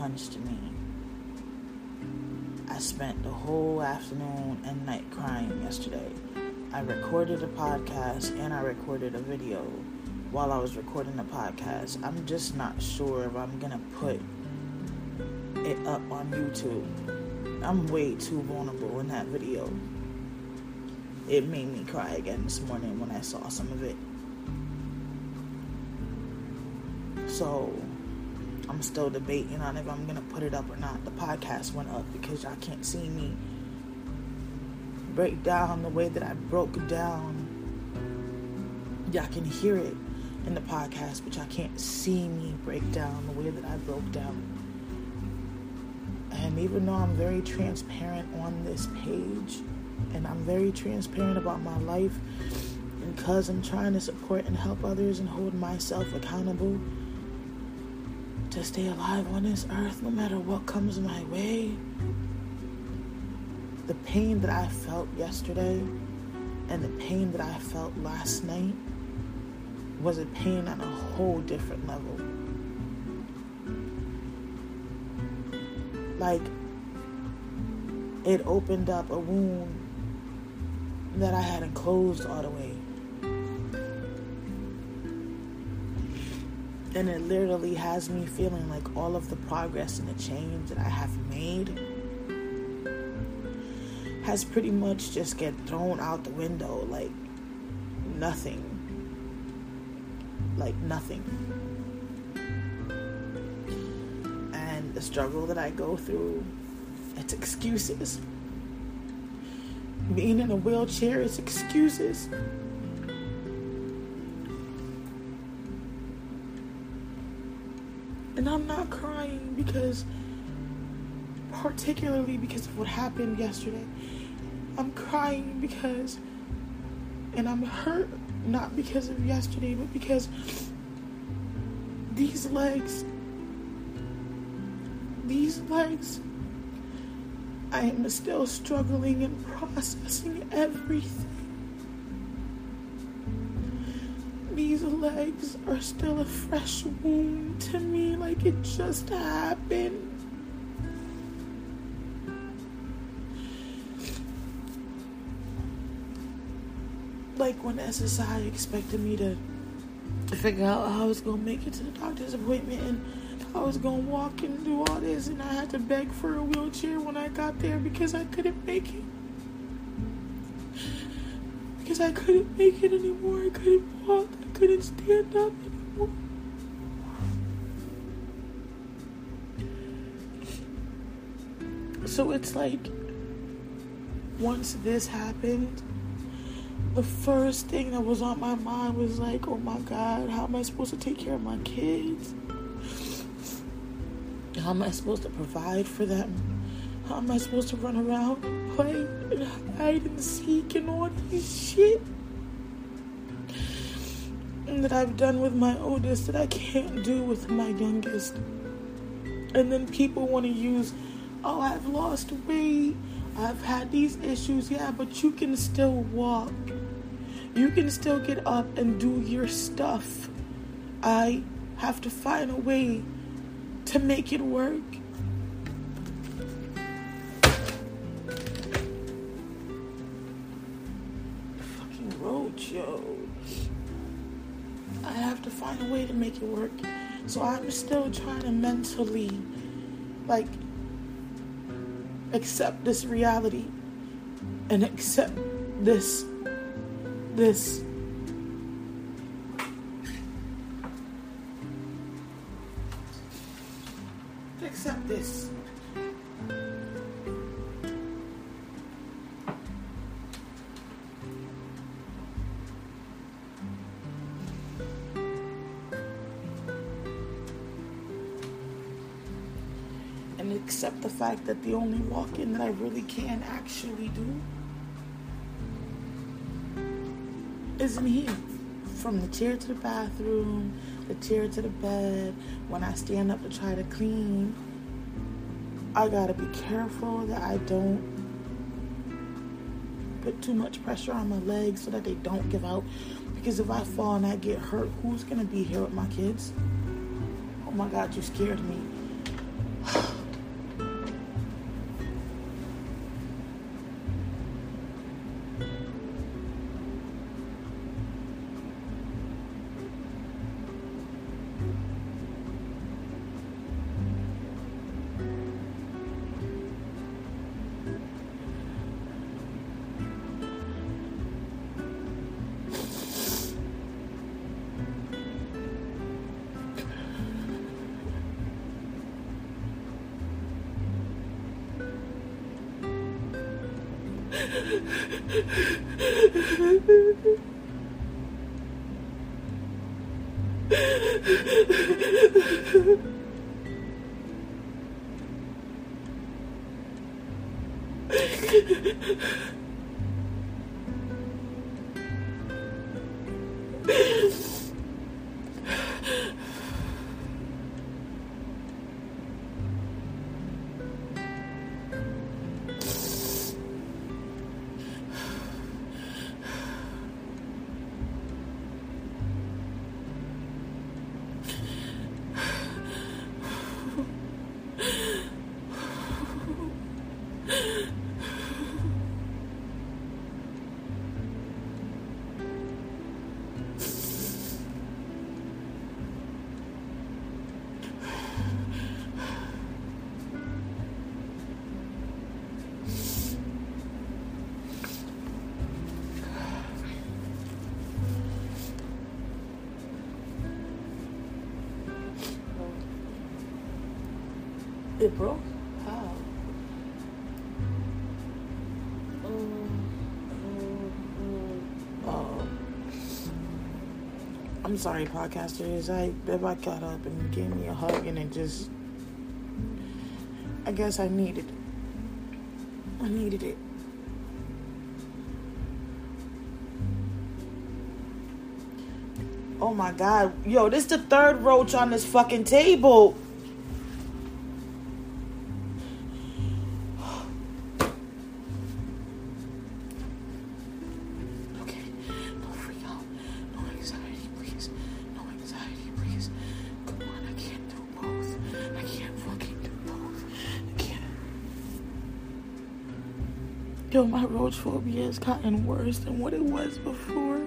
punch to me. I spent the whole afternoon and night crying yesterday. I recorded a podcast and I recorded a video while I was recording the podcast. I'm just not sure if I'm gonna put it up on YouTube. I'm way too vulnerable in that video. It made me cry again this morning when I saw some of it. So I'm still debating on if I'm gonna put it up or not. The podcast went up because y'all can't see me break down the way that I broke down. Y'all can hear it in the podcast, but y'all can't see me break down the way that I broke down. And even though I'm very transparent on this page, and I'm very transparent about my life, because I'm trying to support and help others and hold myself accountable to stay alive on this earth no matter what comes my way. The pain that I felt yesterday and the pain that I felt last night was a pain on a whole different level. Like, it opened up a wound that I hadn't closed all the way. And it literally has me feeling like all of the progress and the change that I have made has pretty much just get thrown out the window like nothing. Like nothing. And the struggle that I go through, it's excuses. Being in a wheelchair is excuses. And I'm not crying because, particularly because of what happened yesterday. I'm crying because, and I'm hurt not because of yesterday, but because these legs, these legs, I am still struggling and processing everything. Legs are still a fresh wound to me, like it just happened. Like when SSI expected me to figure out how I was gonna make it to the doctor's appointment and I was gonna walk and do all this, and I had to beg for a wheelchair when I got there because I couldn't make it. Because I couldn't make it anymore. I couldn't walk. Couldn't stand up anymore. So it's like, once this happened, the first thing that was on my mind was like, oh my God, how am I supposed to take care of my kids? How am I supposed to provide for them? How am I supposed to run around play and hide and seek and all this shit? That I've done with my oldest that I can't do with my youngest. And then people want to use, oh, I've lost weight. I've had these issues. Yeah, but you can still walk. You can still get up and do your stuff. I have to find a way to make it work. Find a way to make it work. So I'm still trying to mentally, like, accept this reality and accept this, this that the only walk in that I really can actually do is in here. From the chair to the bathroom, the chair to the bed, when I stand up to try to clean, I gotta be careful that I don't put too much pressure on my legs so that they don't give out. Because if I fall and I get hurt, who's gonna be here with my kids? Oh my God, you scared me. フフフフフ。Sorry, podcasters. I I got up and gave me a hug, and it just. I guess I needed it. I needed it. Oh my god. Yo, this is the third roach on this fucking table. Yo, phobia has gotten worse than what it was before.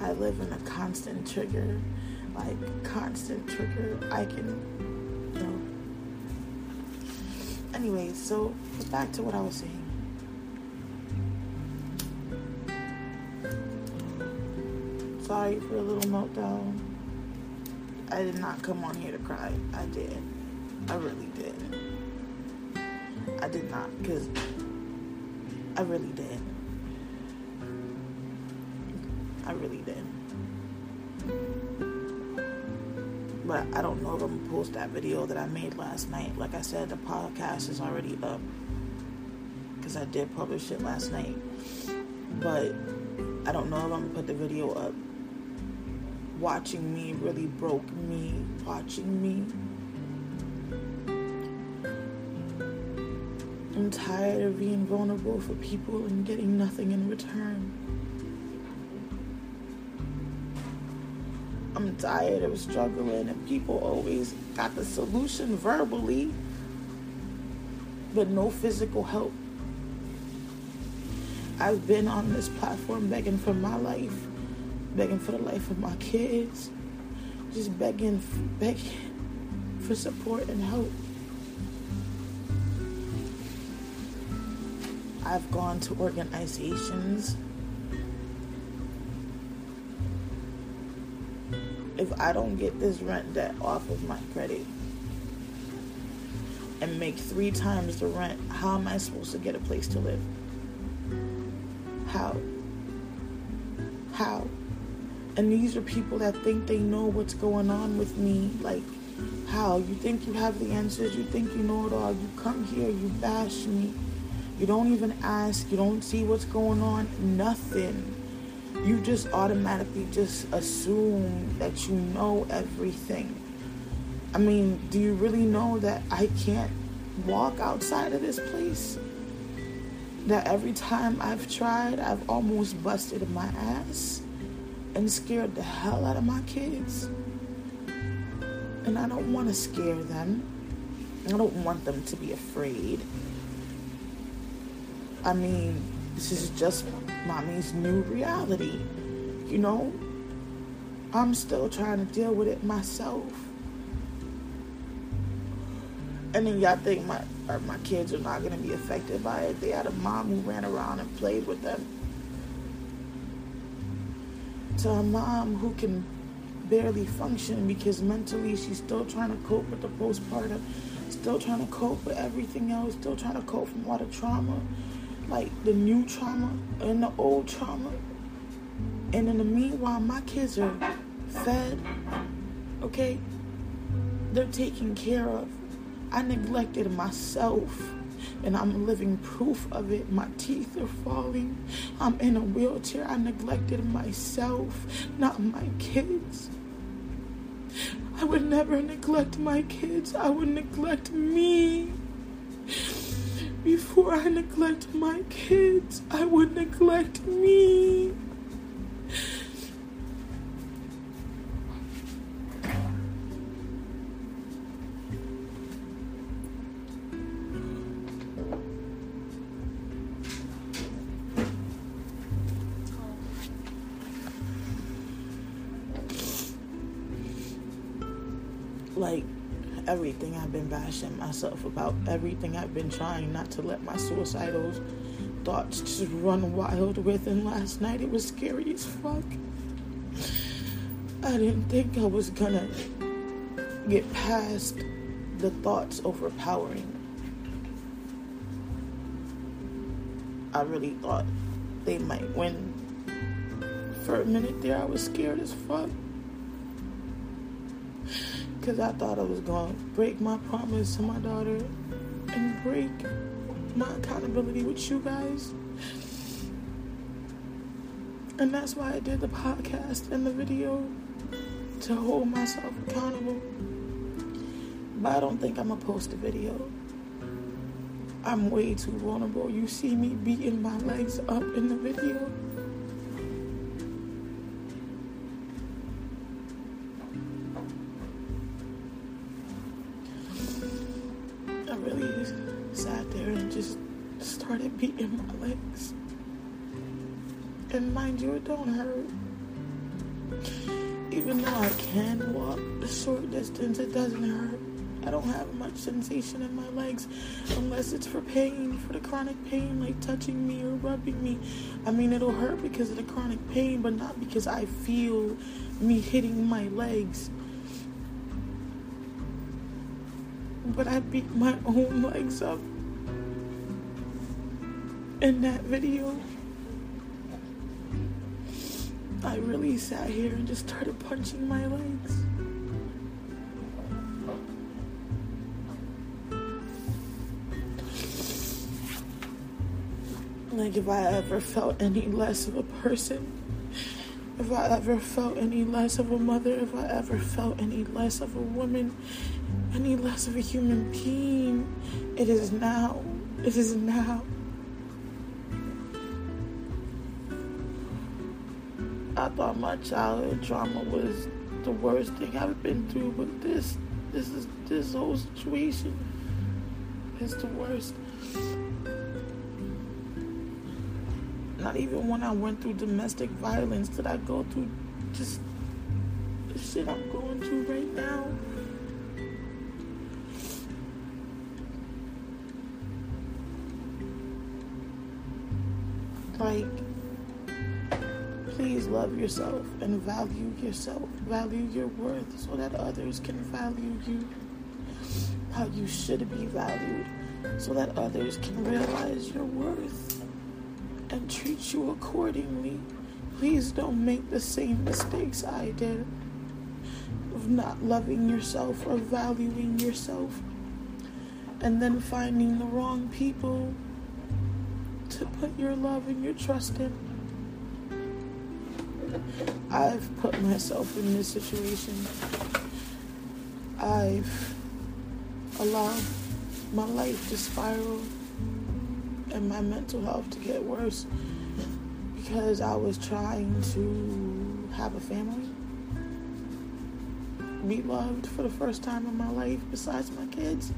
I live in a constant trigger, like constant trigger. I can, you know. Anyways, so back to what I was saying. Sorry for a little meltdown. I did not come on here to cry. I did. I really did. I did not, because I really did. I really did. But I don't know if I'm gonna post that video that I made last night. Like I said, the podcast is already up because I did publish it last night. But I don't know if I'm gonna put the video up. Watching me really broke me. Watching me. Tired of being vulnerable for people and getting nothing in return. I'm tired of struggling and people always got the solution verbally, but no physical help. I've been on this platform begging for my life, begging for the life of my kids, just begging, begging for support and help. I've gone to organizations. If I don't get this rent debt off of my credit and make three times the rent, how am I supposed to get a place to live? How? How? And these are people that think they know what's going on with me. Like, how? You think you have the answers, you think you know it all. You come here, you bash me. You don't even ask, you don't see what's going on, nothing. You just automatically just assume that you know everything. I mean, do you really know that I can't walk outside of this place? That every time I've tried, I've almost busted my ass and scared the hell out of my kids. And I don't want to scare them. I don't want them to be afraid. I mean, this is just mommy's new reality. You know, I'm still trying to deal with it myself. And then y'all think my or my kids are not gonna be affected by it. They had a mom who ran around and played with them. To a mom who can barely function because mentally she's still trying to cope with the postpartum, still trying to cope with everything else, still trying to cope from all the trauma, like the new trauma and the old trauma. And in the meanwhile, my kids are fed, okay? They're taken care of. I neglected myself and I'm living proof of it. My teeth are falling. I'm in a wheelchair. I neglected myself, not my kids. I would never neglect my kids. I would neglect me. Before I neglect my kids, I would neglect me. Everything I've been bashing myself about, everything I've been trying not to let my suicidal thoughts just run wild with. And last night it was scary as fuck. I didn't think I was gonna get past the thoughts overpowering. I really thought they might win. For a minute there, I was scared as fuck. Because I thought I was going to break my promise to my daughter and break my accountability with you guys. And that's why I did the podcast and the video to hold myself accountable. But I don't think I'm going to post a video. I'm way too vulnerable. You see me beating my legs up in the video. And mind you, it don't hurt. Even though I can walk a short distance, it doesn't hurt. I don't have much sensation in my legs unless it's for pain, for the chronic pain, like touching me or rubbing me. I mean, it'll hurt because of the chronic pain, but not because I feel me hitting my legs. But I beat my own legs up in that video, I really sat here and just started punching my legs. Like, if I ever felt any less of a person, if I ever felt any less of a mother, if I ever felt any less of a woman, any less of a human being, it is now. It is now. Thought my childhood trauma was the worst thing I've been through, but this, this is this whole situation is the worst. Not even when I went through domestic violence did I go through just the shit I'm going through right now. Like please love yourself and value yourself. Value your worth so that others can value you how you should be valued so that others can realize your worth and treat you accordingly. Please don't make the same mistakes I did of not loving yourself or valuing yourself and then finding the wrong people to put your love and your trust in. I've put myself in this situation. I've allowed my life to spiral and my mental health to get worse because I was trying to have a family, be loved for the first time in my life besides my kids.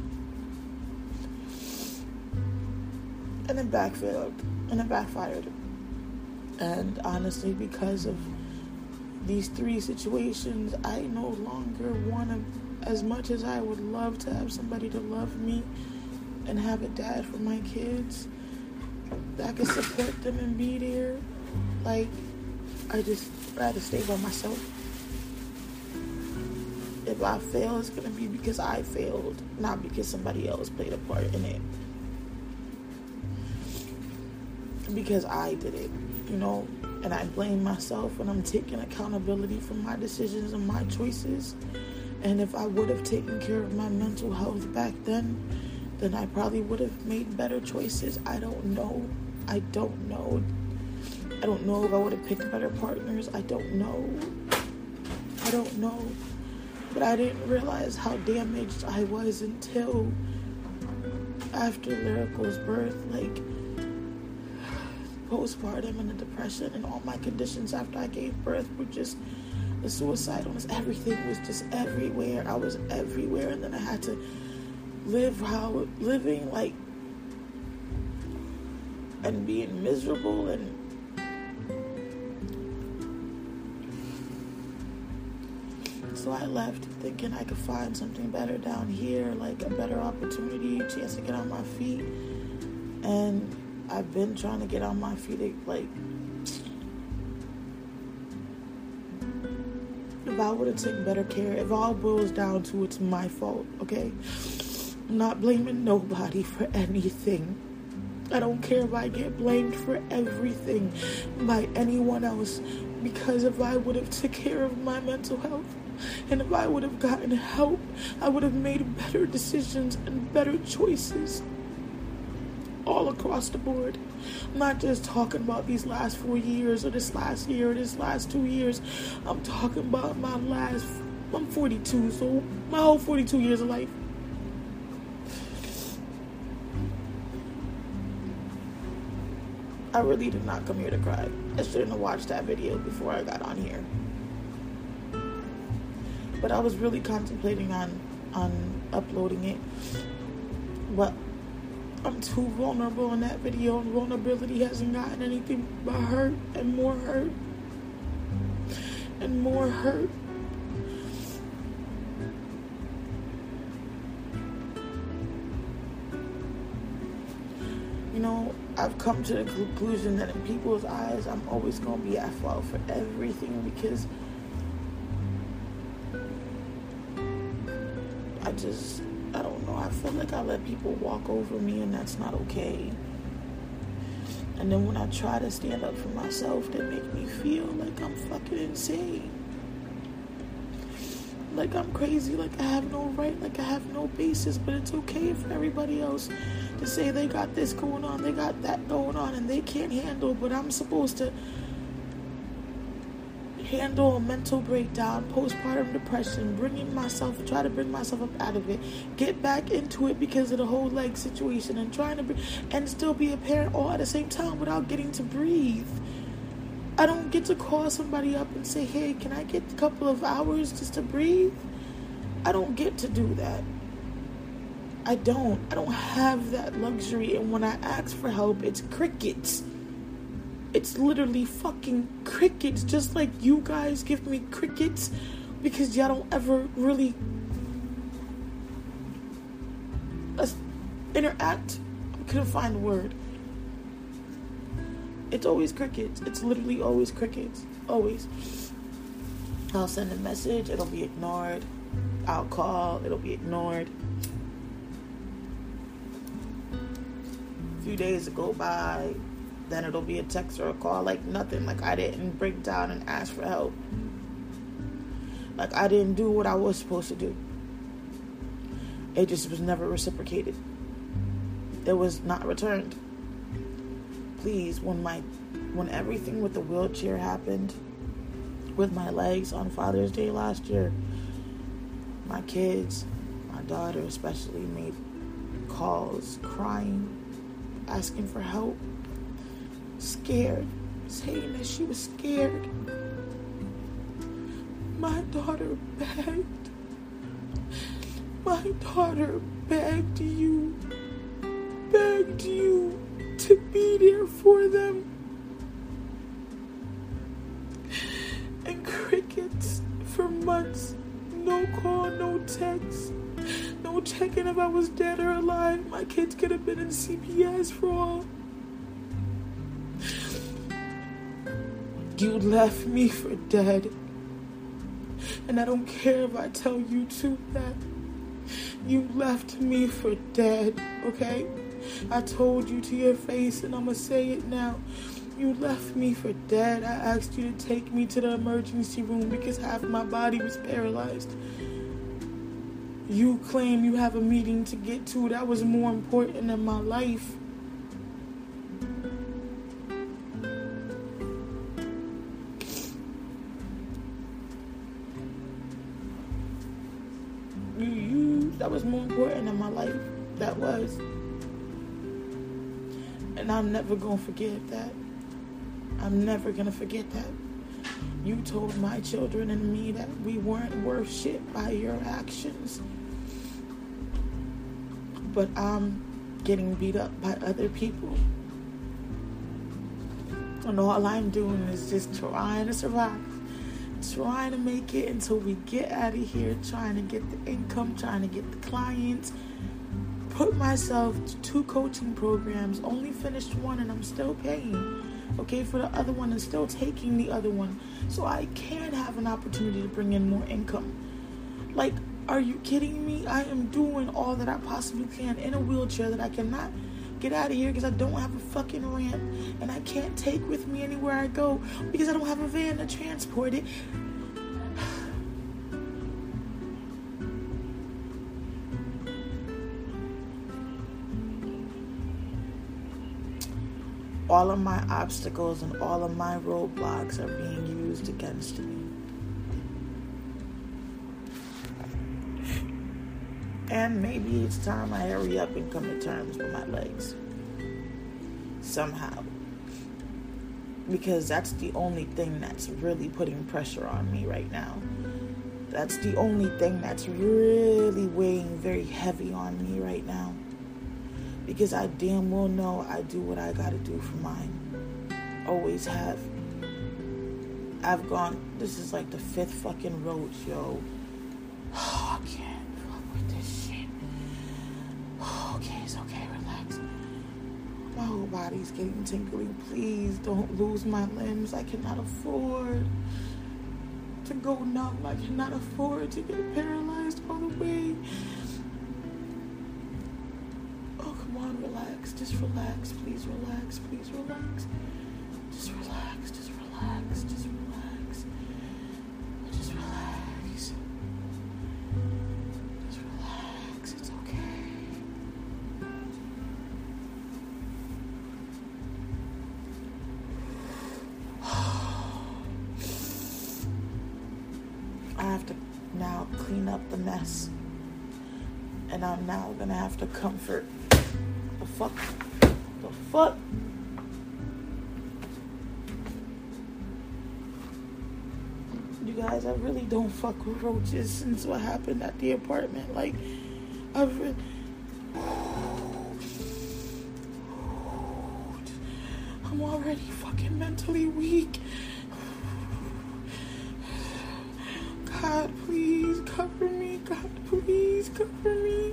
And it backfired and it backfired. And honestly, because of these three situations, I no longer want to, as much as I would love to have somebody to love me and have a dad for my kids that can support them and be there. Like, I just rather stay by myself. if I fail, it's gonna be because I failed, not because somebody else played a part in it. Because I did it, you know, and I blame myself and I'm taking accountability for my decisions and my choices. And if I would have taken care of my mental health back then, then I probably would have made better choices. I don't know. I don't know. I don't know if I would have picked better partners. I don't know. I don't know. But I didn't realize how damaged I was until after Lyrical's birth. Like, postpartum and the depression and all my conditions after I gave birth were just the suicide was everything was just everywhere. I was everywhere and then I had to live how living like and being miserable and so I left thinking I could find something better down here, like a better opportunity, a chance to get on my feet. And I've been trying to get on my feet, like, if I would have taken better care, if all boils down to it's my fault, okay? I'm not blaming nobody for anything. I don't care if I get blamed for everything by anyone else because if I would have took care of my mental health and if I would have gotten help, I would have made better decisions and better choices all across the board. I'm not just talking about these last four years or this last year or this last two years. I'm talking about my last, I'm 42, so my whole 42 years of life. I really did not come here to cry. I shouldn't have watched that video before I got on here. But I was really contemplating on on uploading it. But I'm too vulnerable in that video, and vulnerability hasn't gotten anything but hurt and more hurt and more hurt. You know, I've come to the conclusion that in people's eyes, I'm always going to be at fault for everything because I just, I feel like I let people walk over me and that's not okay. And then when I try to stand up for myself, they make me feel like I'm fucking insane. Like I'm crazy, like I have no right, like I have no basis, but it's okay for everybody else to say they got this going on, they got that going on, and they can't handle, but I'm supposed to handle a mental breakdown, postpartum depression, bringing myself, try to bring myself up out of it, get back into it because of the whole leg situation, and trying to, be, and still be a parent all at the same time without getting to breathe. I don't get to call somebody up and say, hey, can I get a couple of hours just to breathe? I don't get to do that. I don't. I don't have that luxury. And when I ask for help, it's crickets. It's literally fucking crickets. Just like you guys give me crickets because y'all don't ever really uh, interact. I couldn't find the word. It's always crickets. It's literally always crickets. Always. I'll send a message, it'll be ignored. I'll call, it'll be ignored. A few days go by, then it'll be a text or a call, like nothing. Like I didn't break down and ask for help. Like I didn't do what I was supposed to do. It just was never reciprocated. It was not returned please when my when everything with the wheelchair happened with my legs on Father's Day last year, my kids, my daughter especially made calls crying, asking for help, scared, saying that she was scared. My daughter begged. My daughter begged you, begged you to be there for them. And crickets for months. No call, no text, no checking if I was dead or alive. My kids could have been in CPS for all. You left me for dead. And I don't care if I tell you too that you left me for dead, okay? I told you to your face, and I'm gonna say it now. You left me for dead. I asked you to take me to the emergency room because half my body was paralyzed. You claim you have a meeting to get to. That was more important than my life. I'm never going to forget that. I'm never going to forget that. You told my children and me that we weren't worth shit by your actions. But I'm getting beat up by other people. And all I'm doing is just trying to survive. Trying to make it until we get out of here, trying to get the income, trying to get the clients. Put myself to two coaching programs, only finished one, and I'm still paying okay, for the other one and still taking the other one so I can have an opportunity to bring in more income. Like, are you kidding me? I am doing all that I possibly can in a wheelchair that I cannot get out of here because I don't have a fucking ramp and I can't take with me anywhere I go because I don't have a van to transport it. All of my obstacles and all of my roadblocks are being used against me. And maybe it's time I hurry up and come to terms with my legs. Somehow. Because that's the only thing that's really putting pressure on me right now. That's the only thing that's really weighing very heavy on me right now because I damn well know I do what I gotta do for mine. Always have. I've gone, this is like the fifth fucking road, yo. Oh, I can't fuck with this shit. Oh, okay, it's okay, relax. My whole body's getting tingly. Please don't lose my limbs. I cannot afford to go numb. I cannot afford to get paralyzed all the way. Relax. Just relax. Please relax. Please relax. Just relax. Just relax. Just relax. Just relax. Just relax. It's okay. I have to now clean up the mess. And I'm now gonna have to comfort fuck? The fuck? You guys, I really don't fuck with roaches since what happened at the apartment. Like, I've really. I'm already fucking mentally weak. God, please cover me. God, please cover me.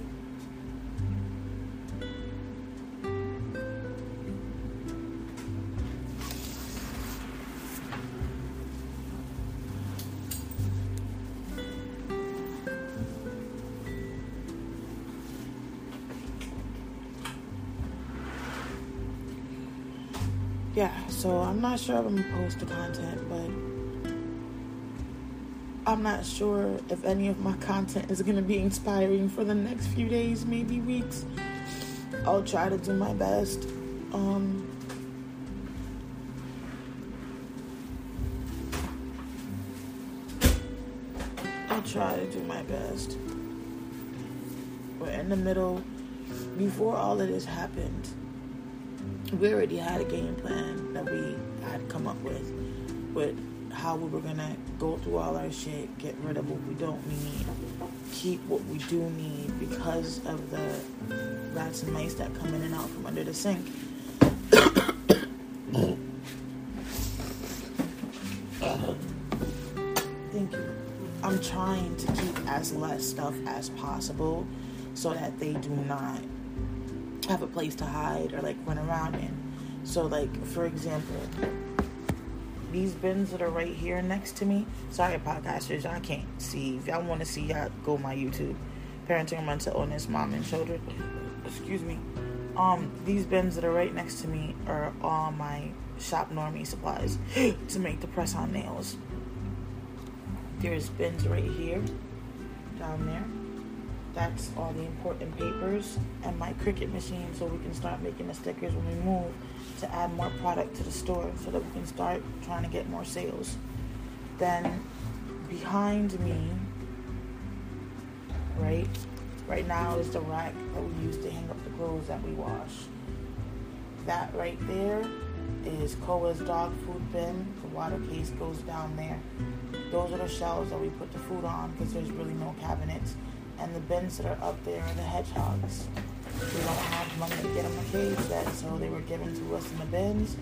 I'm not sure if I'm gonna post the content, but I'm not sure if any of my content is gonna be inspiring for the next few days, maybe weeks. I'll try to do my best. Um, I'll try to do my best. We're in the middle. Before all of this happened, we already had a game plan that we had come up with with how we were gonna go through all our shit, get rid of what we don't need, keep what we do need because of the rats and mice that come in and out from under the sink. Thank you. I'm trying to keep as less stuff as possible so that they do not have a place to hide or like run around in. So, like, for example, these bins that are right here next to me. Sorry, podcasters, I can't see. If y'all want to see, y'all go my YouTube, parenting mental illness, mom and children. Excuse me. Um, these bins that are right next to me are all my shop normie supplies to make the press on nails. There's bins right here, down there. That's all the important papers and my Cricut machine so we can start making the stickers when we move to add more product to the store so that we can start trying to get more sales. Then behind me, right, right now is the rack that we use to hang up the clothes that we wash. That right there is Koa's dog food bin. The water case goes down there. Those are the shelves that we put the food on because there's really no cabinets. And the bins that are up there are the hedgehogs. We don't have money to get them a cage yet, so they were given to us in the bins.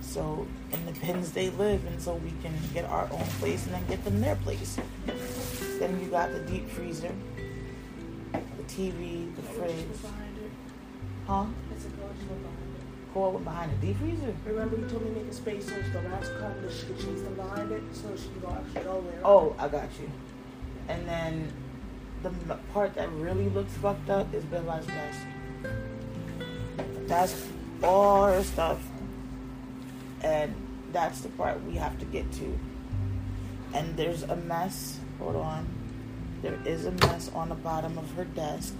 So in the bins they live, and so we can get our own place and then get them their place. Then you got the deep freezer, the TV, the fridge. Huh? Koa went behind the deep freezer. Remember you told me to make a space so the rats come and she could chase them behind it so she could actually go there. Oh, I got you. And then the part that really looks fucked up is Bella's desk. That's all her stuff. And that's the part we have to get to. And there's a mess. Hold on. There is a mess on the bottom of her desk.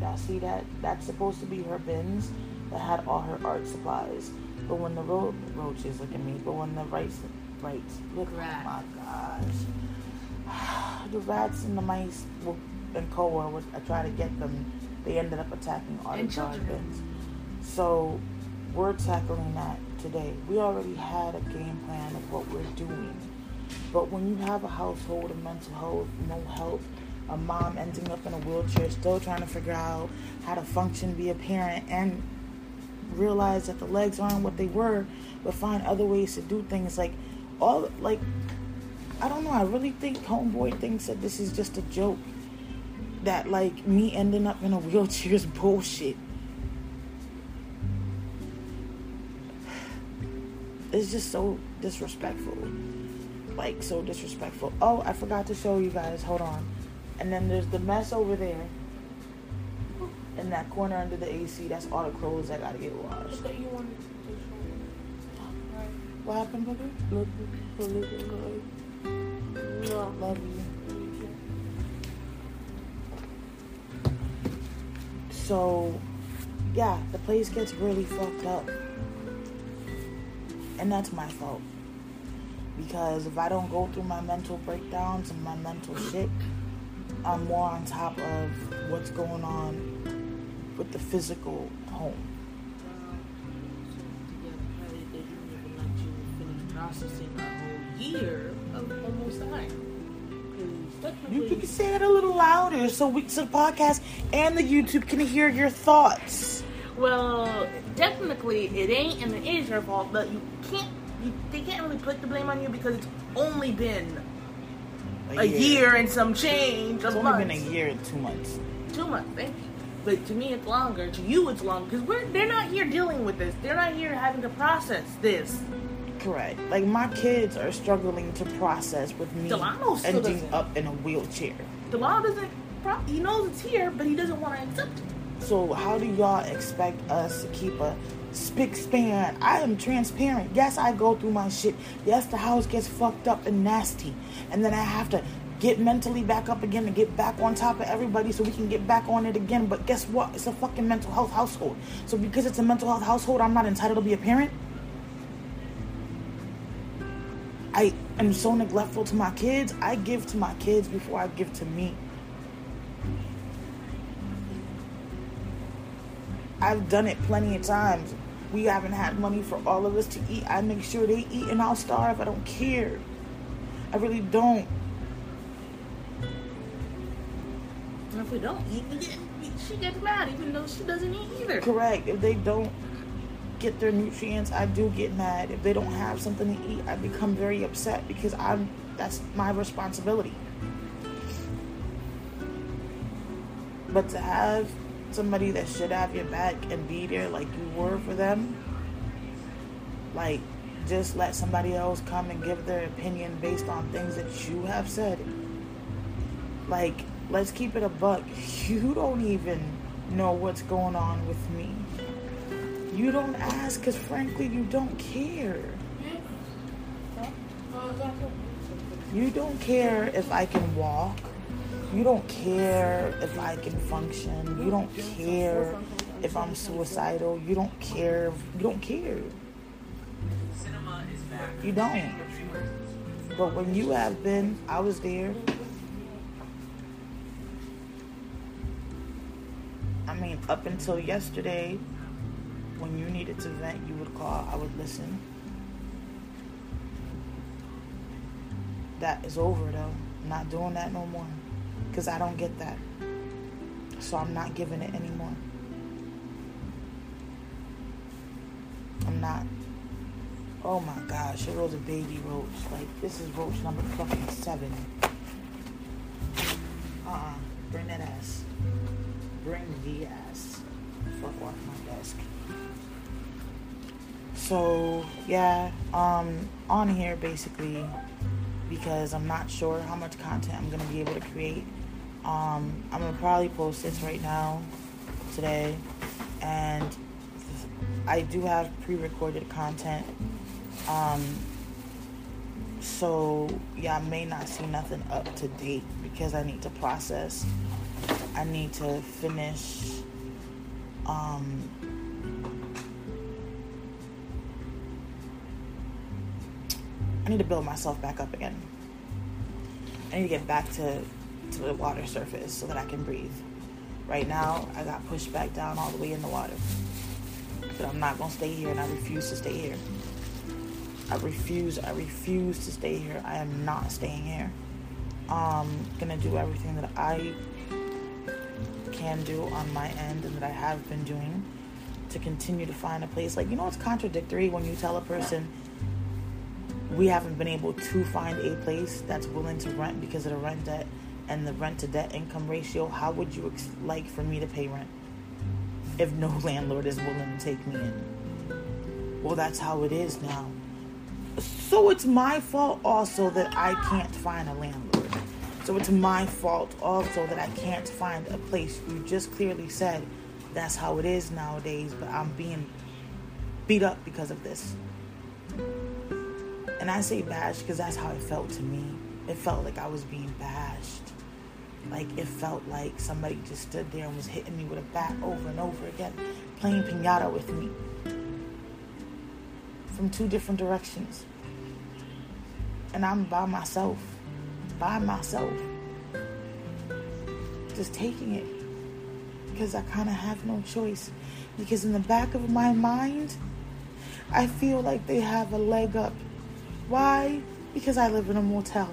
Y'all see that? That's supposed to be her bins that had all her art supplies. But when the ro- roaches look at me, but when the rights, rights, look, Rat. oh my gosh, the rats and the mice and Koa, was, I tried to get them. They ended up attacking all And the children. So we're tackling that today. We already had a game plan of what we're doing. But when you have a household of mental health, no help, a mom ending up in a wheelchair, still trying to figure out how to function, be a parent, and realize that the legs aren't what they were, but find other ways to do things like all like I don't know. I really think Homeboy thinks that this is just a joke. That like me ending up in a wheelchair is bullshit. It's just so disrespectful. Like so disrespectful. Oh, I forgot to show you guys. Hold on. And then there's the mess over there. In that corner under the AC, that's all the clothes I gotta get washed. that you wanted to show me. What happened. No. Love you. So, yeah, the place gets really fucked up. And that's my fault. Because if I don't go through my mental breakdowns and my mental shit, I'm more on top of what's going on with the physical home. processing a whole year of almost time. You, you can say it a little louder so we so the podcast and the YouTube can hear your thoughts. Well, technically, it ain't and it is your fault, but you can't. You, they can't really put the blame on you because it's only been a year and some change It's only months. been a year and two months. Two months, thank you. But to me, it's longer. To you, it's long because we're they're not here dealing with this. They're not here having to process this. Correct. Like my kids are struggling to process with me Delano ending doesn't. up in a wheelchair. The law doesn't. He knows it's here, but he doesn't want to accept it. So how do y'all expect us to keep a spick span? I am transparent. Yes, I go through my shit. Yes, the house gets fucked up and nasty, and then I have to get mentally back up again and get back on top of everybody so we can get back on it again. But guess what? It's a fucking mental health household. So because it's a mental health household, I'm not entitled to be a parent. I am so neglectful to my kids. I give to my kids before I give to me. I've done it plenty of times. We haven't had money for all of us to eat. I make sure they eat and I'll starve. I don't care. I really don't. And if we don't eat, we get, she gets mad, even though she doesn't eat either. Correct. If they don't get their nutrients, I do get mad. If they don't have something to eat, I become very upset because I'm that's my responsibility. But to have somebody that should have your back and be there like you were for them, Like, just let somebody else come and give their opinion based on things that you have said. Like, let's keep it a buck. You don't even know what's going on with me. You don't ask because, frankly, you don't care. You don't care if I can walk. You don't care if I can function. You don't care if I'm suicidal. You don't care. You don't care. You don't. But when you have been, I was there. I mean, up until yesterday, when you needed to vent, you would call, I would listen. That is over though. I'm not doing that no more. Because I don't get that. So I'm not giving it anymore. I'm not. Oh my gosh, it was a baby roach. Like, this is roach number fucking seven. Uh uh Bring that ass. Bring the ass. Fuck off my desk. So, yeah, um, on here basically, because I'm not sure how much content I'm gonna be able to create. Um, I'm gonna probably post this right now, today, and I do have pre-recorded content. Um, so yeah, I may not see nothing up to date because I need to process. I need to finish. Um, need to build myself back up again. I need to get back to, to the water surface so that I can breathe. Right now, I got pushed back down all the way in the water. But I'm not going to stay here and I refuse to stay here. I refuse, I refuse to stay here. I am not staying here. I'm going to do everything that I can do on my end and that I have been doing to continue to find a place. Like, you know, it's contradictory when you tell a person, we haven't been able to find a place that's willing to rent because of the rent debt and the rent to debt income ratio. How would you ex- like for me to pay rent if no landlord is willing to take me in? Well, that's how it is now. So it's my fault also that I can't find a landlord. So it's my fault also that I can't find a place. You just clearly said that's how it is nowadays, but I'm being beat up because of this. And I say bashed because that's how it felt to me. It felt like I was being bashed. Like it felt like somebody just stood there and was hitting me with a bat over and over again, playing pinata with me from two different directions. And I'm by myself, by myself, just taking it because I kind of have no choice. Because in the back of my mind, I feel like they have a leg up why? Because I live in a motel.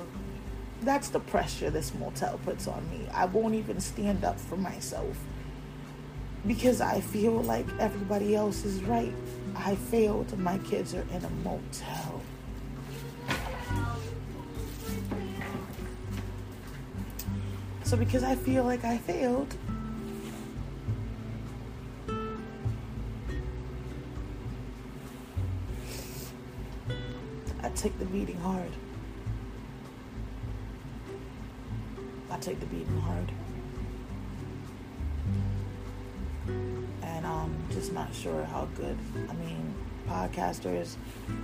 That's the pressure this motel puts on me. I won't even stand up for myself because I feel like everybody else is right. I failed. My kids are in a motel. So, because I feel like I failed, I take the beating hard. I take the beating hard. And I'm just not sure how good. I mean, podcasters,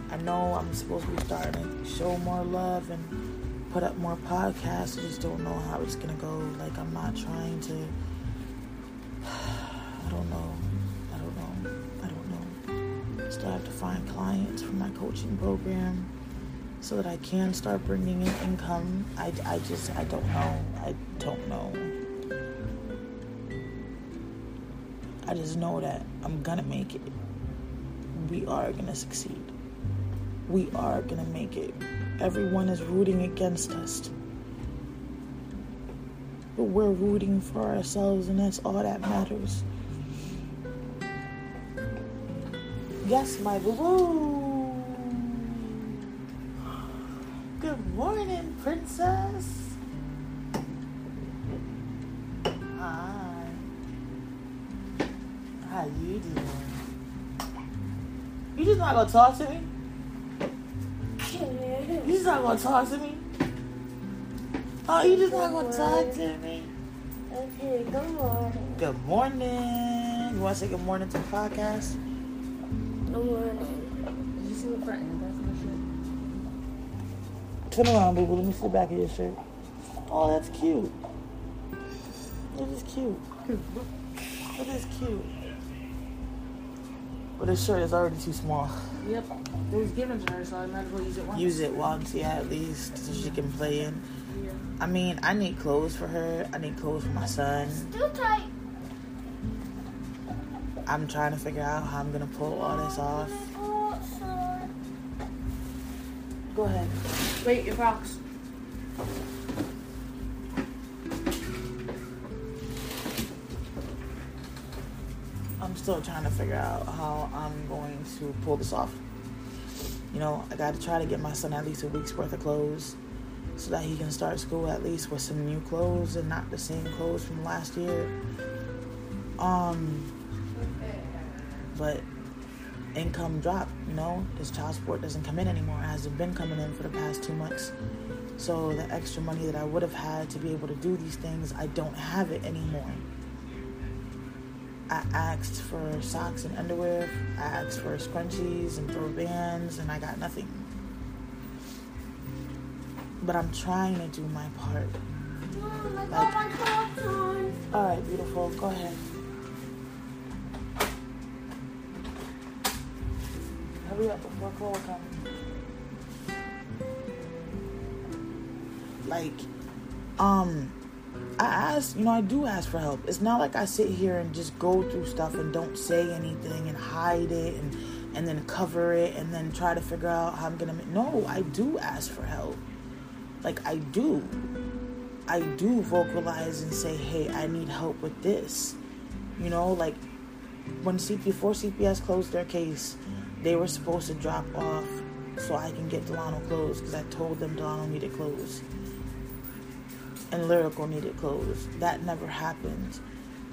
I know I'm supposed to be starting to show more love and put up more podcasts. I just don't know how it's going to go. Like, I'm not trying to. I don't know. I don't know. I don't know. Still have to find clients for my coaching program so that I can start bringing in income. I, I just, I don't know. I don't know. I just know that I'm gonna make it. We are gonna succeed. We are gonna make it. Everyone is rooting against us. But we're rooting for ourselves, and that's all that matters. Yes, my boo boo. Not gonna talk to me? You just not gonna talk to me? Oh, you just not gonna talk to me? Okay, good morning. Good morning. You wanna say good morning to the podcast? Good morning. Did you see the front end? That's my shit. Turn around, baby. Let me see the back of your shirt. Oh, that's cute. It is cute. It is cute. But this shirt is already too small. Yep. It was given to her, so I might as well use it once. Use it once, yeah, at least, so she can play in. Yeah. I mean, I need clothes for her. I need clothes for my son. Still tight. I'm trying to figure out how I'm gonna pull all this off. Go ahead. Wait, your Crocs. Still trying to figure out how I'm going to pull this off. You know, I got to try to get my son at least a week's worth of clothes so that he can start school at least with some new clothes and not the same clothes from last year. Um, but income dropped, you know, this child support doesn't come in anymore. It hasn't been coming in for the past two months. So the extra money that I would have had to be able to do these things, I don't have it anymore. I asked for socks and underwear. I asked for scrunchies and throw bands, and I got nothing. But I'm trying to do my part. Mom, I got my Crocs on. All right, beautiful. Go ahead. Hurry up before Chloe comes. Like, um, I ask, you know, I do ask for help. It's not like I sit here and just go through stuff and don't say anything and hide it and and then cover it and then try to figure out how I'm gonna. Make, no, I do ask for help. Like I do. I do vocalize and say, "Hey, I need help with this." You know, like when C before CPS closed their case, they were supposed to drop off so I can get Delano clothes because I told them Delano needed clothes and Lyrical needed clothes. That never happened.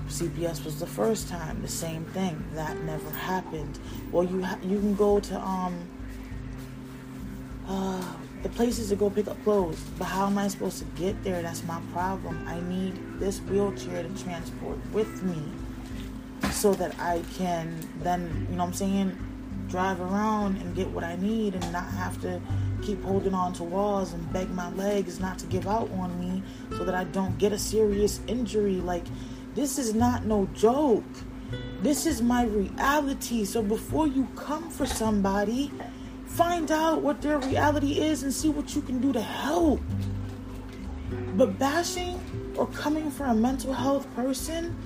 CPS was the first time. The same thing. That never happened. Well, you ha- you can go to um uh the places to go pick up clothes, but how am I supposed to get there? That's my problem. I need this wheelchair to transport with me so that I can then, you know what I'm saying, drive around and get what I need and not have to keep holding on to walls and beg my legs not to give out on me so that I don't get a serious injury. Like, this is not no joke. This is my reality. So before you come for somebody, find out what their reality is and see what you can do to help. But bashing or coming for a mental health person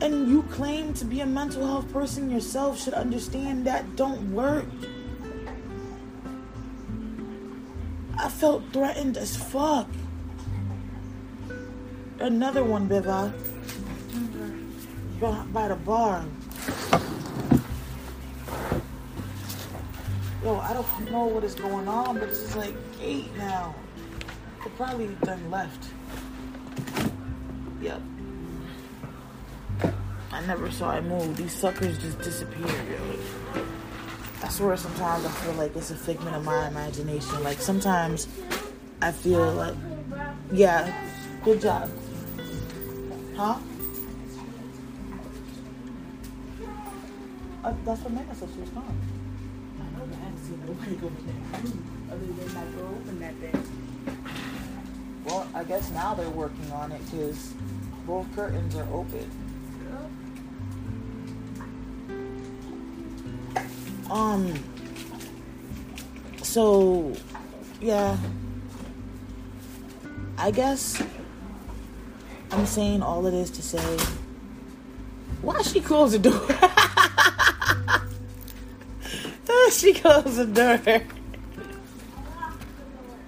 and you claim to be a mental health person yourself should understand that don't work. I felt threatened as fuck. Another one, Biva. By, by the bar. Yo, I don't know what is going on, but it's like eight now. They probably done left. Yep. I never saw it move. These suckers just disappeared, yo. I swear sometimes I feel like it's a figment of my imagination. Like sometimes I feel like, yeah, good job. Huh? Uh, that's what said she was gone. I know that I haven't seen nobody go in room other than that girl open that thing. Well, I guess now they're working on it because both curtains are open. Um. So, yeah. I guess I'm saying all of this to say, why she close the door? she closed the door.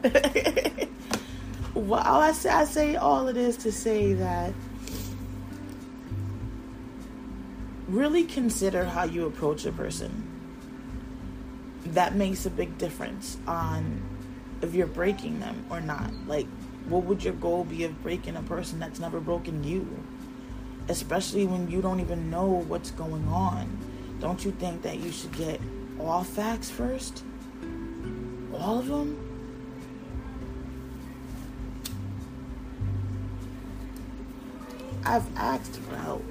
well, I say, I say all of this to say that really consider how you approach a person. That makes a big difference on if you're breaking them or not. Like, what would your goal be of breaking a person that's never broken you? Especially when you don't even know what's going on. don't you think that you should get all facts first? All of them? I've asked for help.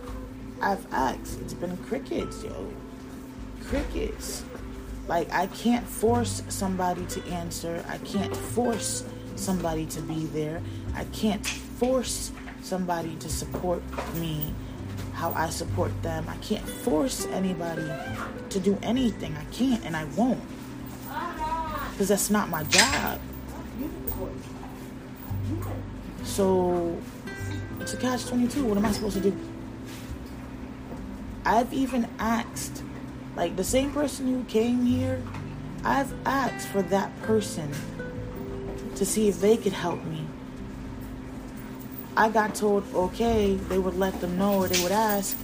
I've asked. It's been crickets, yo. Crickets. Like, I can't force somebody to answer. I can't force somebody to be there. I can't force somebody to support me how I support them. I can't force anybody to do anything. I can't and I won't. Because that's not my job. So it's a catch 22. What am I supposed to do? I've even asked, like the same person who came here, I've asked for that person to see if they could help me. I got told, okay, they would let them know or they would ask.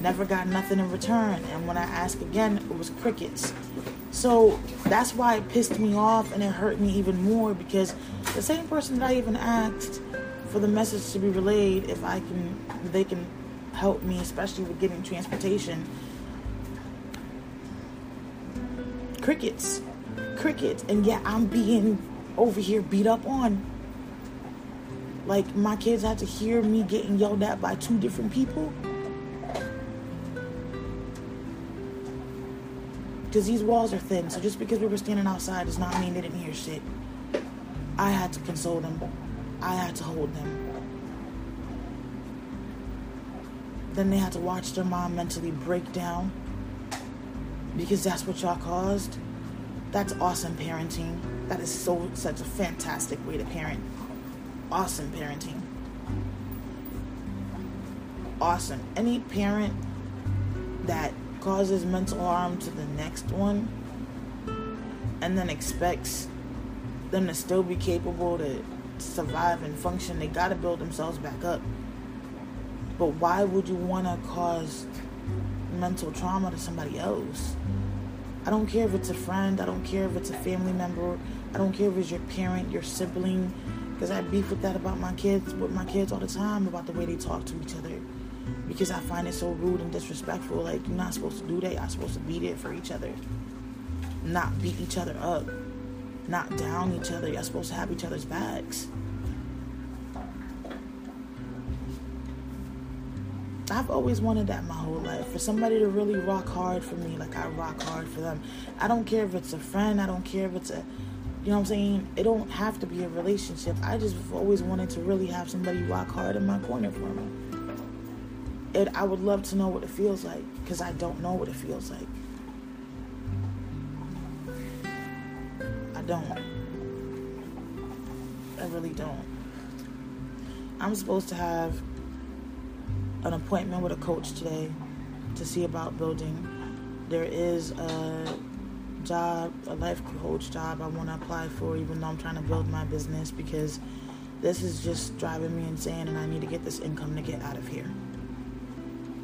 Never got nothing in return. And when I asked again, it was crickets. So that's why it pissed me off and it hurt me even more because the same person that I even asked for the message to be relayed, if I can, they can help me, especially with getting transportation. Crickets. Crickets. And yet I'm being over here beat up on. Like my kids had to hear me getting yelled at by two different people. Because these walls are thin, so just because we were standing outside does not mean they didn't hear shit. I had to console them. I had to hold them. Then they had to watch their mom mentally break down because that's what y'all caused. That's awesome parenting. That is so such a fantastic way to parent. Awesome parenting. Awesome. Any parent that causes mental harm to the next one and then expects them to still be capable to survive and function, they got to build themselves back up. But why would you want to cause mental trauma to somebody else? I don't care if it's a friend, I don't care if it's a family member, I don't care if it's your parent, your sibling, because I beef with that about my kids, with my kids all the time about the way they talk to each other. Because I find it so rude and disrespectful. Like, you're not supposed to do that. You're supposed to be there for each other. Not beat each other up. Not down each other. You're supposed to have each other's backs. I've always wanted that my whole life. For somebody to really rock hard for me, like I rock hard for them. I don't care if it's a friend, I don't care if it's a you know what I'm saying? It don't have to be a relationship. I just always wanted to really have somebody rock hard in my corner for me. It, I would love to know what it feels like because I don't know what it feels like. I don't. I really don't. I'm supposed to have an appointment with a coach today to see about building. There is a job, a life coach job I want to apply for, even though I'm trying to build my business because this is just driving me insane and I need to get this income to get out of here.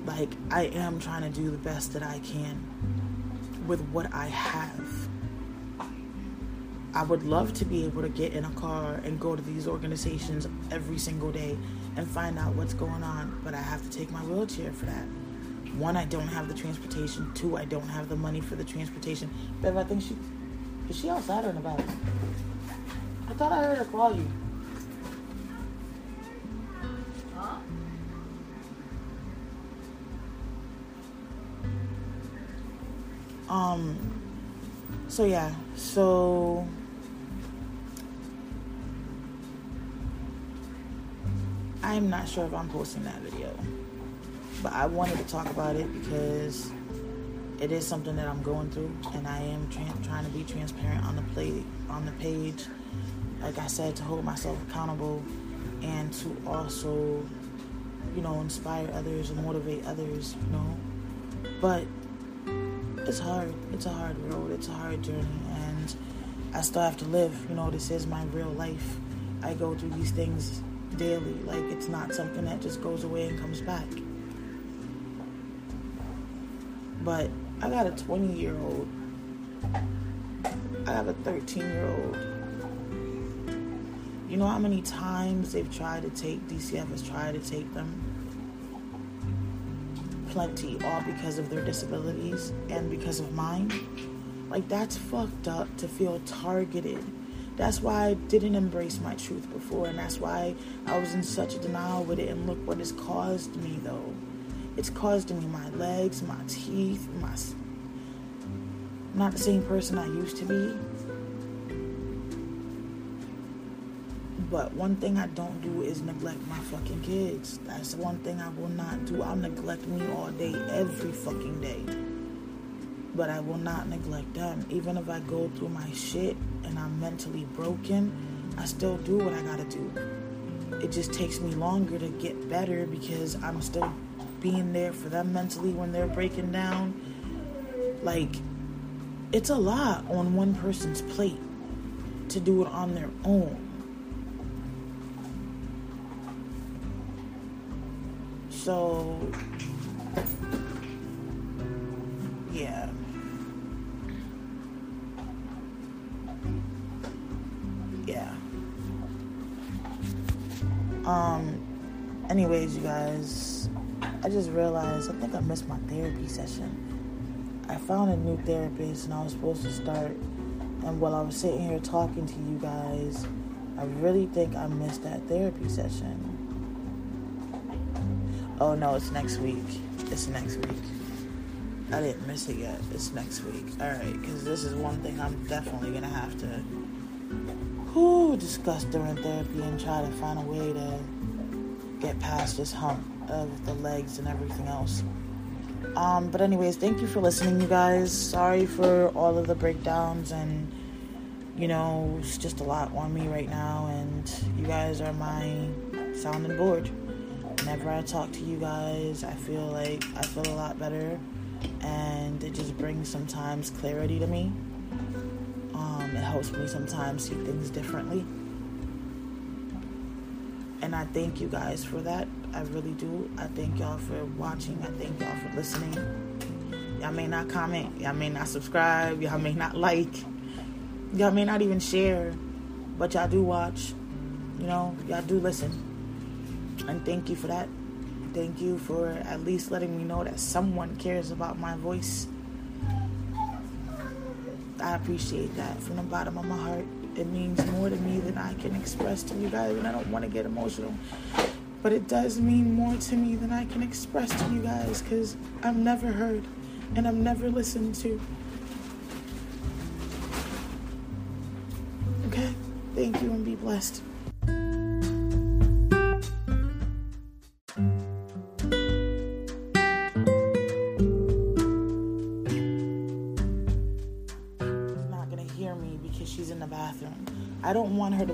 Like, I am trying to do the best that I can with what I have. I would love to be able to get in a car and go to these organizations every single day and find out what's going on, but I have to take my wheelchair for that. One, I don't have the transportation. Two, I don't have the money for the transportation. Babe, I think she is she outside or in the back? I thought I heard her call you. Um. So yeah. So. I'm not sure if I'm posting that video, but I wanted to talk about it because it is something that I'm going through, and I am tra- trying to be transparent on the play on the page. Like I said, to hold myself accountable, and to also, you know, inspire others and motivate others. You know, but it's hard. It's a hard road. It's a hard journey, and I still have to live. You know, this is my real life. I go through these things daily. Like it's not something that just goes away and comes back. But I got a 20 year old. I have a 13 year old. You know how many times they've tried to take DCF has tried to take them? plenty, all because of their disabilities and because of mine. Like, that's fucked up to feel targeted. That's why I didn't embrace my truth before, and that's why I was in such a denial with it. And look what it's caused me, though. It's caused me my legs, my teeth, my. I'm not the same person I used to be. But one thing I don't do is neglect my fucking kids. That's the one thing I will not do. I'll neglect me all day, every fucking day. But I will not neglect them. Even if I go through my shit and I'm mentally broken, I still do what I gotta do. It just takes me longer to get better because I'm still being there for them mentally when they're breaking down. Like, it's a lot on one person's plate to do it on their own. So, yeah. Yeah. Um, anyways, you guys, I just realized I think I missed my therapy session. I found a new therapist and I was supposed to start. And while I was sitting here talking to you guys, I really think I missed that therapy session. Oh no, it's next week. It's next week. I didn't miss it yet. It's next week. Alright, because this is one thing I'm definitely going to have to whew, discuss during therapy and try to find a way to get past this hump of the legs and everything else. Um, but anyways, thank you for listening, you guys. Sorry for all of the breakdowns and you know, it's just a lot on me right now and you guys are my sounding board whenever I talk to you guys, I feel like I feel a lot better, and it just brings sometimes clarity to me. Um, it helps me sometimes see things differently, and I thank you guys for that. I really do. I thank y'all for watching. I thank y'all for listening. Y'all may not comment. Y'all may not subscribe. Y'all may not like. Y'all may not even share, but y'all do watch. You know, y'all do listen. And thank you for that. Thank you for at least letting me know that someone cares about my voice. I appreciate that from the bottom of my heart. It means more to me than I can express to you guys, and I don't want to get emotional. But it does mean more to me than I can express to you guys because I'm never heard and I'm never listened to. Okay? Thank you and be blessed.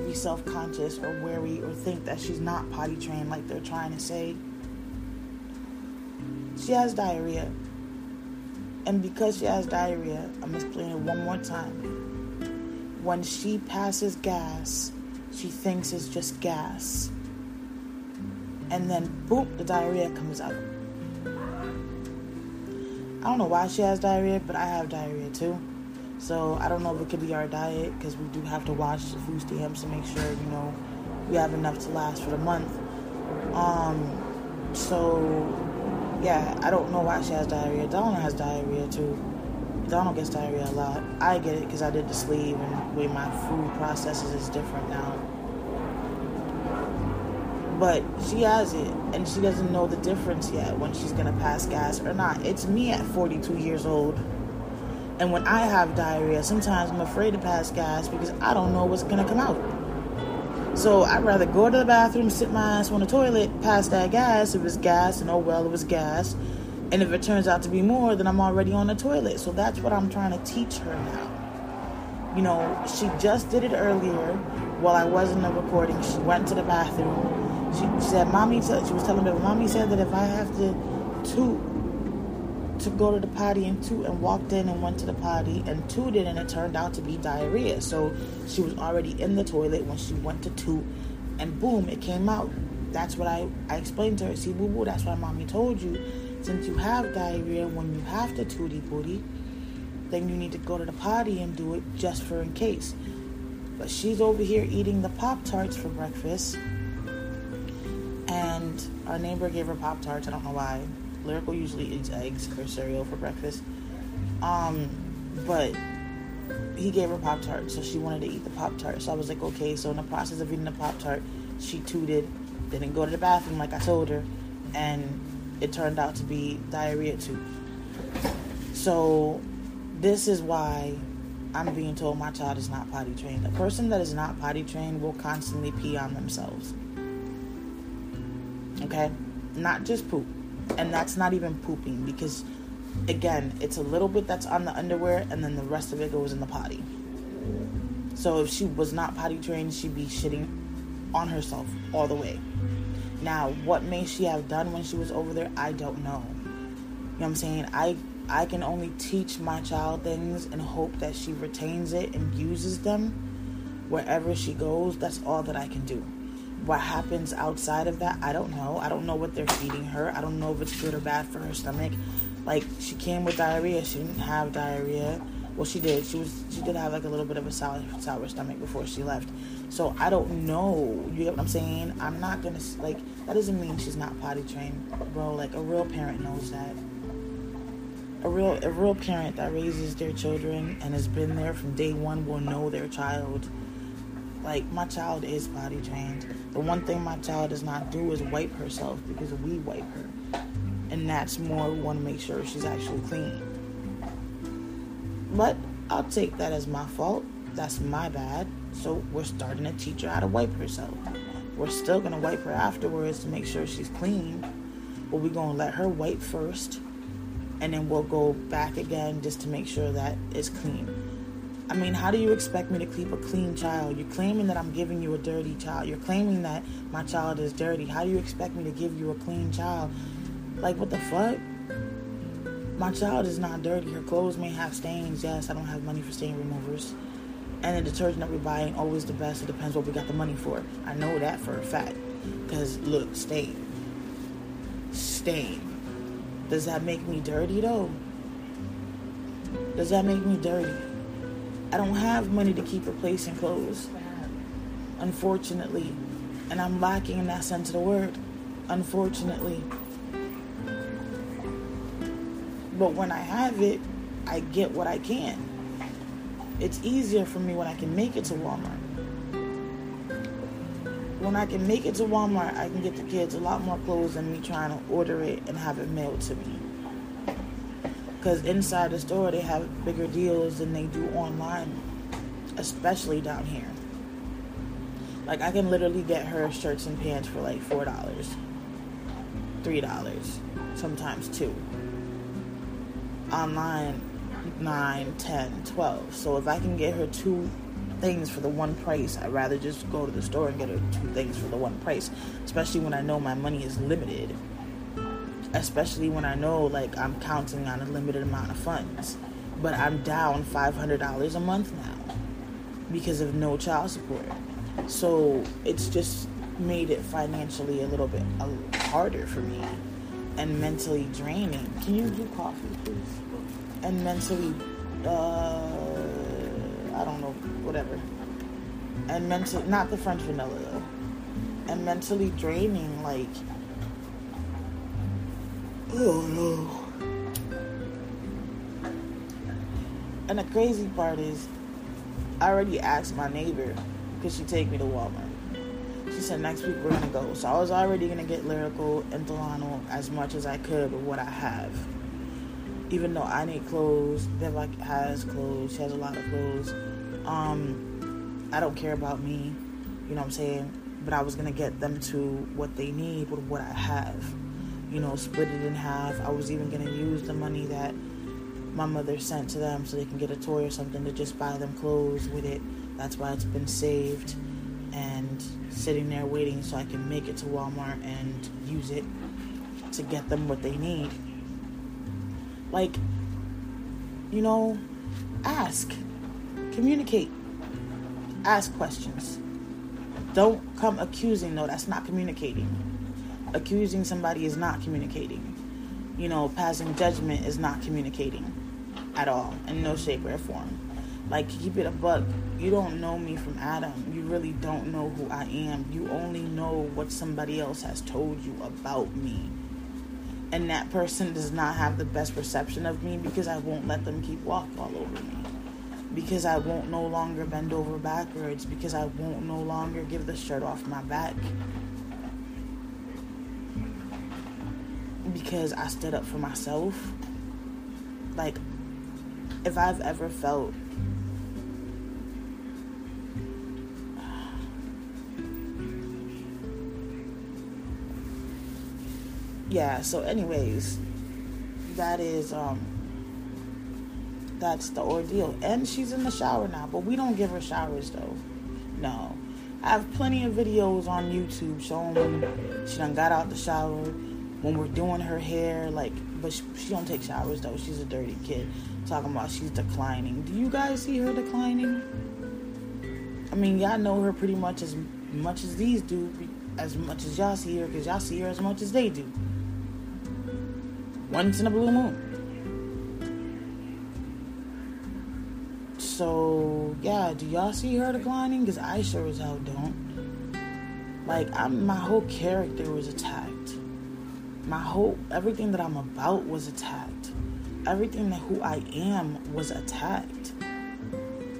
To be self conscious or worry or think that she's not potty trained like they're trying to say. She has diarrhea. And because she has diarrhea, I'm explaining it one more time. When she passes gas, she thinks it's just gas. And then, boom, the diarrhea comes out. I don't know why she has diarrhea, but I have diarrhea too. So I don't know if it could be our diet because we do have to watch the food stamps to make sure you know we have enough to last for the month. Um, so yeah, I don't know why she has diarrhea. Donna has diarrhea too. Donald gets diarrhea a lot. I get it because I did the sleeve and the way my food processes is different now. But she has it and she doesn't know the difference yet when she's gonna pass gas or not. It's me at 42 years old and when I have diarrhea, sometimes I'm afraid to pass gas because I don't know what's gonna come out. So I'd rather go to the bathroom, sit my ass on the toilet, pass that gas if it's gas, and oh well, it was gas. And if it turns out to be more, then I'm already on the toilet. So that's what I'm trying to teach her now. You know, she just did it earlier while I was in the recording. She went to the bathroom. She, she said, Mommy, said, she was telling me, Mommy said that if I have to toot to go to the potty and toot and walked in and went to the potty and tooted and it turned out to be diarrhea. So she was already in the toilet when she went to toot and boom, it came out. That's what I, I explained to her. See, boo boo, that's why mommy told you. Since you have diarrhea, when you have to tootie booty, then you need to go to the potty and do it just for in case. But she's over here eating the Pop Tarts for breakfast. And our neighbor gave her Pop Tarts. I don't know why Lyrical usually eats eggs or cereal for breakfast. Um, but he gave her Pop Tart, so she wanted to eat the Pop Tart. So I was like, okay. So in the process of eating the Pop Tart, she tooted, didn't go to the bathroom like I told her, and it turned out to be diarrhea too. So this is why I'm being told my child is not potty trained. A person that is not potty trained will constantly pee on themselves. Okay? Not just poop. And that's not even pooping because, again, it's a little bit that's on the underwear and then the rest of it goes in the potty. So if she was not potty trained, she'd be shitting on herself all the way. Now, what may she have done when she was over there? I don't know. You know what I'm saying? I I can only teach my child things and hope that she retains it and uses them wherever she goes. That's all that I can do. What happens outside of that, I don't know. I don't know what they're feeding her. I don't know if it's good or bad for her stomach. Like she came with diarrhea. She didn't have diarrhea. Well, she did. She was. She did have like a little bit of a sour, sour stomach before she left. So I don't know. You get what I'm saying? I'm not gonna like. That doesn't mean she's not potty trained, bro. Like a real parent knows that a real a real parent that raises their children and has been there from day one will know their child. Like my child is potty trained. The one thing my child does not do is wipe herself because we wipe her, and that's more we want to make sure she's actually clean. But I'll take that as my fault. That's my bad. So we're starting to teach her how to wipe herself. We're still gonna wipe her afterwards to make sure she's clean, but we're gonna let her wipe first and then we'll go back again just to make sure that it's clean. I mean, how do you expect me to keep a clean child? You're claiming that I'm giving you a dirty child. You're claiming that my child is dirty. How do you expect me to give you a clean child? Like, what the fuck? My child is not dirty. Her clothes may have stains. Yes, I don't have money for stain removers. And the detergent that we buy ain't always the best. It depends what we got the money for. I know that for a fact. Because, look, stain. Stain. Does that make me dirty though? Does that make me dirty? I don't have money to keep replacing clothes. Unfortunately. And I'm lacking in that sense of the word. Unfortunately. But when I have it, I get what I can. It's easier for me when I can make it to Walmart. When I can make it to Walmart, I can get the kids a lot more clothes than me trying to order it and have it mailed to me. Because inside the store, they have bigger deals than they do online, especially down here. Like, I can literally get her shirts and pants for like $4, $3, sometimes 2 Online, nine, ten, twelve. So if I can get her two things for the one price, I'd rather just go to the store and get her two things for the one price, especially when I know my money is limited especially when I know like I'm counting on a limited amount of funds. But I'm down $500 a month now because of no child support. So it's just made it financially a little bit harder for me and mentally draining. Can you do coffee, please? And mentally, uh, I don't know, whatever. And mentally, not the French vanilla though. And mentally draining, like Oh no. And the crazy part is, I already asked my neighbor, could she take me to Walmart? She said next week we're gonna go. So I was already gonna get Lyrical and Delano as much as I could with what I have. Even though I need clothes, Viv has clothes, she has a lot of clothes. Um, I don't care about me, you know what I'm saying? But I was gonna get them to what they need with what I have you know, split it in half. I was even going to use the money that my mother sent to them so they can get a toy or something to just buy them clothes with it. That's why it's been saved and sitting there waiting so I can make it to Walmart and use it to get them what they need. Like, you know, ask, communicate, ask questions. Don't come accusing, no, that's not communicating accusing somebody is not communicating. You know, passing judgment is not communicating at all, in no shape or form. Like, keep it a buck. You don't know me from Adam. You really don't know who I am. You only know what somebody else has told you about me. and that person does not have the best perception of me because I won't let them keep walk all over me. Because I won't no longer bend over backwards. Because I won't no longer give the shirt off my back. Because I stood up for myself. Like, if I've ever felt yeah so anyways that is um that's the ordeal. And she's in the shower now but we don't give her showers though. No. I have plenty of videos on youtube showing when she done got out the shower when we're doing her hair like but she, she don't take showers though she's a dirty kid talking about she's declining do you guys see her declining i mean y'all know her pretty much as much as these do as much as y'all see her because y'all see her as much as they do once in a blue moon. So yeah, do y'all see her declining? Cause I sure as hell don't. Like I'm, my whole character was attacked. My whole everything that I'm about was attacked. Everything that who I am was attacked.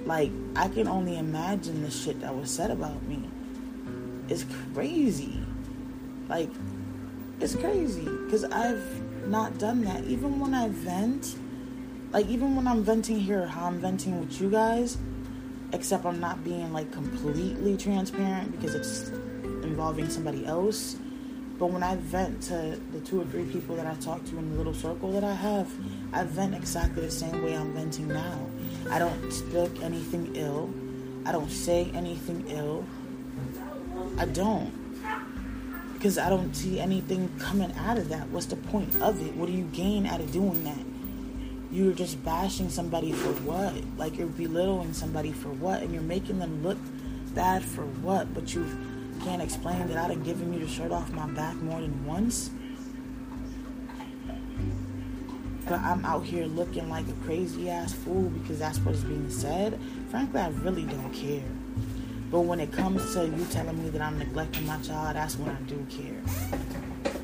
Like I can only imagine the shit that was said about me. It's crazy. Like it's crazy because I've not done that. Even when I vent, like even when I'm venting here, how I'm venting with you guys, except I'm not being like completely transparent because it's involving somebody else. But when I vent to the two or three people that I talk to in the little circle that I have, I vent exactly the same way I'm venting now. I don't speak anything ill. I don't say anything ill. I don't because I don't see anything coming out of that. What's the point of it? What do you gain out of doing that? You're just bashing somebody for what? Like you're belittling somebody for what? And you're making them look bad for what? But you can't explain that I done given you the shirt off my back more than once. But I'm out here looking like a crazy ass fool because that's what's being said. Frankly, I really don't care. But when it comes to you telling me that I'm neglecting my child, that's when I do care.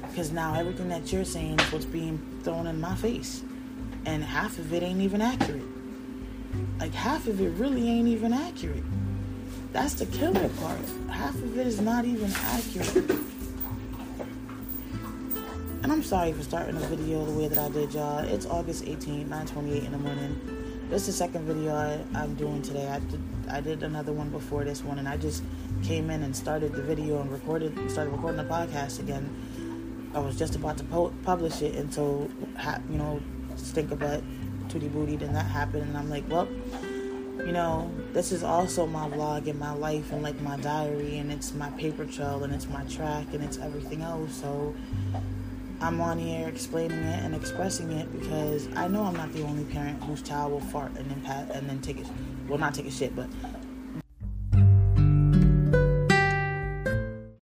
Because now everything that you're saying is what's being thrown in my face. And half of it ain't even accurate. Like, half of it really ain't even accurate. That's the killer part. Half of it is not even accurate. And I'm sorry for starting the video the way that I did, y'all. It's August 18th, 9:28 in the morning. This is the second video I, I'm doing today. I did, I did another one before this one, and I just came in and started the video and recorded, started recording the podcast again. I was just about to po- publish it until, you know, stink a butt, tootie booty, then that happened, and I'm like, well, you know, this is also my vlog and my life and like my diary, and it's my paper trail, and it's my track, and it's everything else. So I'm on here explaining it and expressing it because I know I'm not the only parent whose child will fart and then pat and then take it. Well, not take a shit, but